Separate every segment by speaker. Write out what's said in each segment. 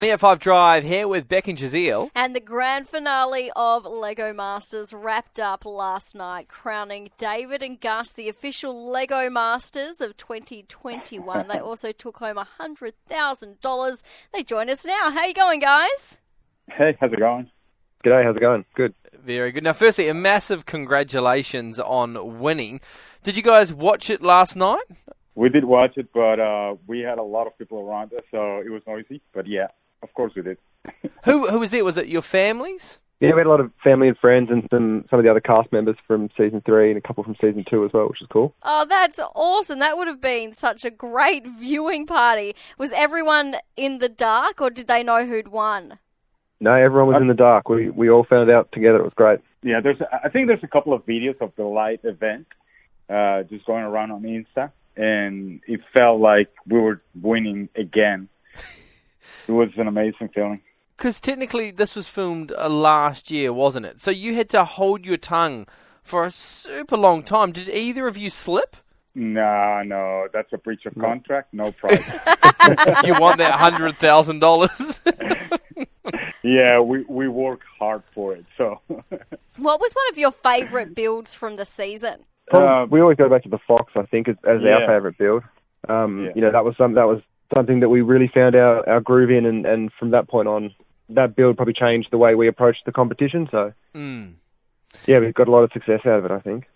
Speaker 1: Near 5 Drive here with Beck and Jazeel.
Speaker 2: And the grand finale of Lego Masters wrapped up last night, crowning David and Gus the official Lego Masters of 2021. they also took home $100,000. They join us now. How you going, guys?
Speaker 3: Hey, how's it going?
Speaker 4: G'day, how's it going? Good.
Speaker 1: Very good. Now, firstly, a massive congratulations on winning. Did you guys watch it last night?
Speaker 3: We did watch it, but uh, we had a lot of people around us, so it was noisy. But yeah, of course we did.
Speaker 1: Who who was there? Was it your families?
Speaker 4: Yeah, we had a lot of family and friends and some, some of the other cast members from season three and a couple from season two as well, which is cool.
Speaker 2: Oh, that's awesome. That would have been such a great viewing party. Was everyone in the dark or did they know who'd won?
Speaker 4: No, everyone was in the dark. We we all found out together. It was great.
Speaker 3: Yeah, there's. I think there's a couple of videos of the live event uh, just going around on Insta, and it felt like we were winning again. it was an amazing feeling.
Speaker 1: Because technically, this was filmed uh, last year, wasn't it? So you had to hold your tongue for a super long time. Did either of you slip?
Speaker 3: No, no, that's a breach of contract. No problem.
Speaker 1: you want that hundred thousand dollars?
Speaker 3: yeah, we we work hard for it. So,
Speaker 2: What was one of your favourite builds from the season?
Speaker 4: Well,
Speaker 3: Uh,
Speaker 4: we always go back to the Fox, I think, as, as
Speaker 3: Yeah.
Speaker 4: our favourite build. Um,
Speaker 3: Yeah.
Speaker 4: You know, that was some that was something that we really found our, our groove in, and, and from that point on, that build probably changed the way we approached the competition. So,
Speaker 1: mm.
Speaker 4: yeah, we've got a lot of success out of it, I think.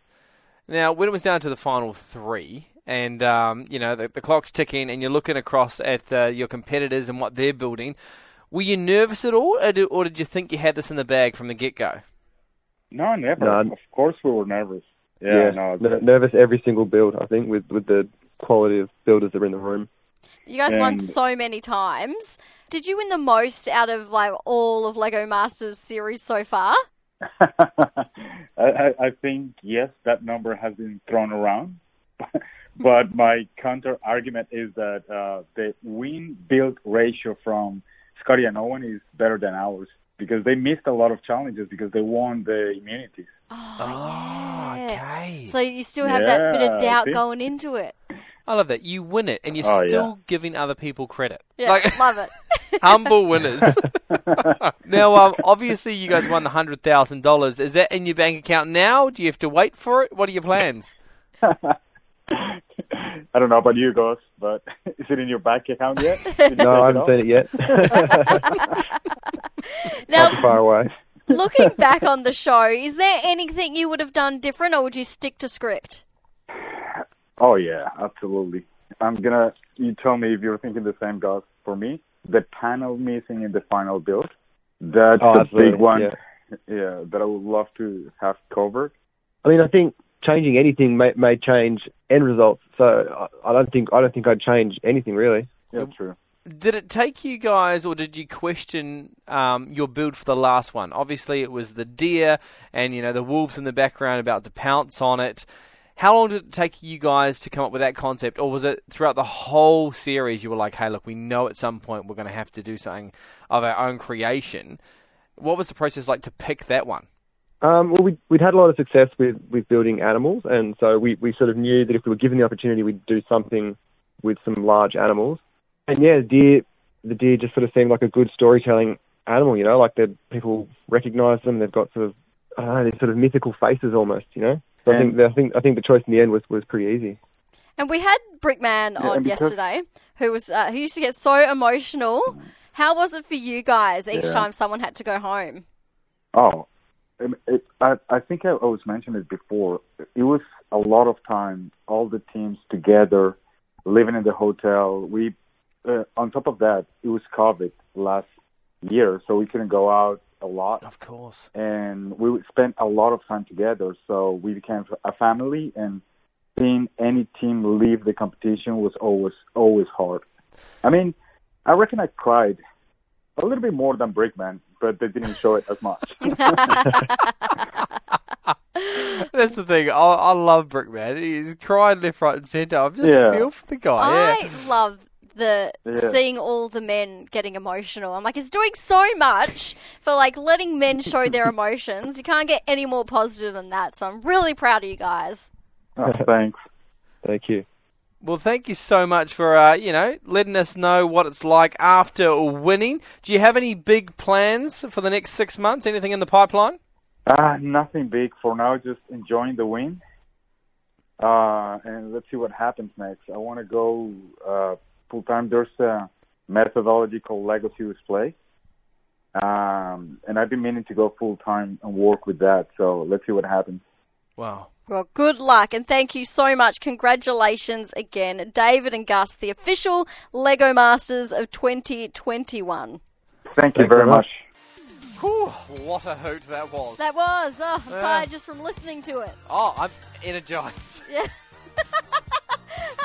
Speaker 1: Now, when it was down to the final three, and um, you know the, the clock's ticking, and you're looking across at uh, your competitors and what they're building, were you nervous at all, or did, or did you think you had this in the bag from the get go?
Speaker 3: no, never.
Speaker 4: No.
Speaker 3: Of course, we were nervous. Yeah, no,
Speaker 4: N- nervous every single build, I think, with with the quality of builders that are in the room.
Speaker 2: You guys won so many times. Did you win the most out of like all of Lego Masters series so far?
Speaker 3: I, I, I think yes, that number has been thrown around, but my counter argument is that uh, the win build ratio from Scotty and Owen is better than ours because they missed a lot of challenges because they won the immunities.
Speaker 1: Oh,
Speaker 2: yeah.
Speaker 1: Okay.
Speaker 2: So you still have that bit of
Speaker 3: Yeah,
Speaker 2: doubt
Speaker 3: see?
Speaker 2: going into it.
Speaker 1: I love that you win it, and you're
Speaker 3: Oh,
Speaker 1: still giving other people credit.
Speaker 2: Yeah,
Speaker 1: Like
Speaker 2: love it.
Speaker 1: humble winners. now, um, obviously, you guys won the hundred thousand dollars. Is that in your bank account now? Do you have to wait for it? What are your plans?
Speaker 3: I don't know about you guys, but is it in your bank account yet? Did you
Speaker 4: No, I
Speaker 3: take
Speaker 4: haven't
Speaker 3: it
Speaker 4: seen it yet.
Speaker 2: Now,
Speaker 4: Not far away.
Speaker 2: Looking back on the show, is there anything you would have done different, or would you stick to script?
Speaker 3: Oh yeah, absolutely. I'm gonna. You tell me if you're thinking the same, guys. For me, the panel missing in the final build. That's
Speaker 4: Oh,
Speaker 3: the big one.
Speaker 4: yeah.
Speaker 3: yeah, that I would love to have covered.
Speaker 4: I mean, I think changing anything may, may change end results. So I, I don't think I don't think I'd change anything really.
Speaker 3: Yeah, true.
Speaker 1: Did it take you guys, or did you question um, your build for the last one? Obviously, it was the deer, and you know the wolves in the background about to pounce on it. How long did it take you guys to come up with that concept, or was it throughout the whole series you were like, "Hey, look, we know at some point we're going to have to do something of our own creation." What was the process like to pick that one?
Speaker 4: Um, well, we, we'd had a lot of success with, with building animals, and so we, we sort of knew that if we were given the opportunity, we'd do something with some large animals. And yeah, deer, the deer just sort of seemed like a good storytelling animal, you know, like the people recognise them. They've got sort of I don't know, these sort of mythical faces almost, you know. So I think the, I think I think the choice in the end was, was pretty easy.
Speaker 2: And we had Brickman on
Speaker 3: because-
Speaker 2: yesterday, who was uh, who used to get so emotional. How was it for you guys each
Speaker 3: Yeah.
Speaker 2: time someone had to go home?
Speaker 3: Oh, um, it, I, I think I, I was mentioning it before. It was a lot of time, all the teams together, living in the hotel. We, uh, on top of that, it was COVID last year, so we couldn't go out a lot,
Speaker 1: Of course.
Speaker 3: and we spent a lot of time together. So we became a family, and seeing any team leave the competition was always always hard. I mean, I reckon I cried a little bit more than Brickman, but they didn't show it as much.
Speaker 1: That's the thing. I, I love Brickman. He's crying left, right, and centre. I just
Speaker 3: Yeah.
Speaker 1: feel for the guy.
Speaker 2: I
Speaker 1: Yeah.
Speaker 2: love the
Speaker 3: Yeah.
Speaker 2: seeing all the men getting emotional. I'm like, it's doing so much for like letting men show their emotions. You can't get any more positive than that. So I'm really proud of you guys.
Speaker 3: Oh, thanks.
Speaker 4: Thank you.
Speaker 1: Well, thank you so much for uh, you know letting us know what it's like after winning. Do you have any big plans for the next six months? Anything in the pipeline?
Speaker 3: Uh, nothing big for now. Just enjoying the win. Uh, and let's see what happens next. I want to go uh, full time. There's a methodology called Lego Serious Play, um, and I've been meaning to go full time and work with that. So let's see what happens.
Speaker 1: Wow.
Speaker 2: Well, good luck and thank you so much. Congratulations again, David and Gus, the official Lego Masters of 2021.
Speaker 3: Thank you
Speaker 4: Thanks
Speaker 3: very
Speaker 4: very
Speaker 3: much.
Speaker 1: Whew, what a hoot that was.
Speaker 2: That was. Oh, I'm
Speaker 1: Yeah.
Speaker 2: tired just from listening to it.
Speaker 1: oh, I'm energized.
Speaker 2: Yeah.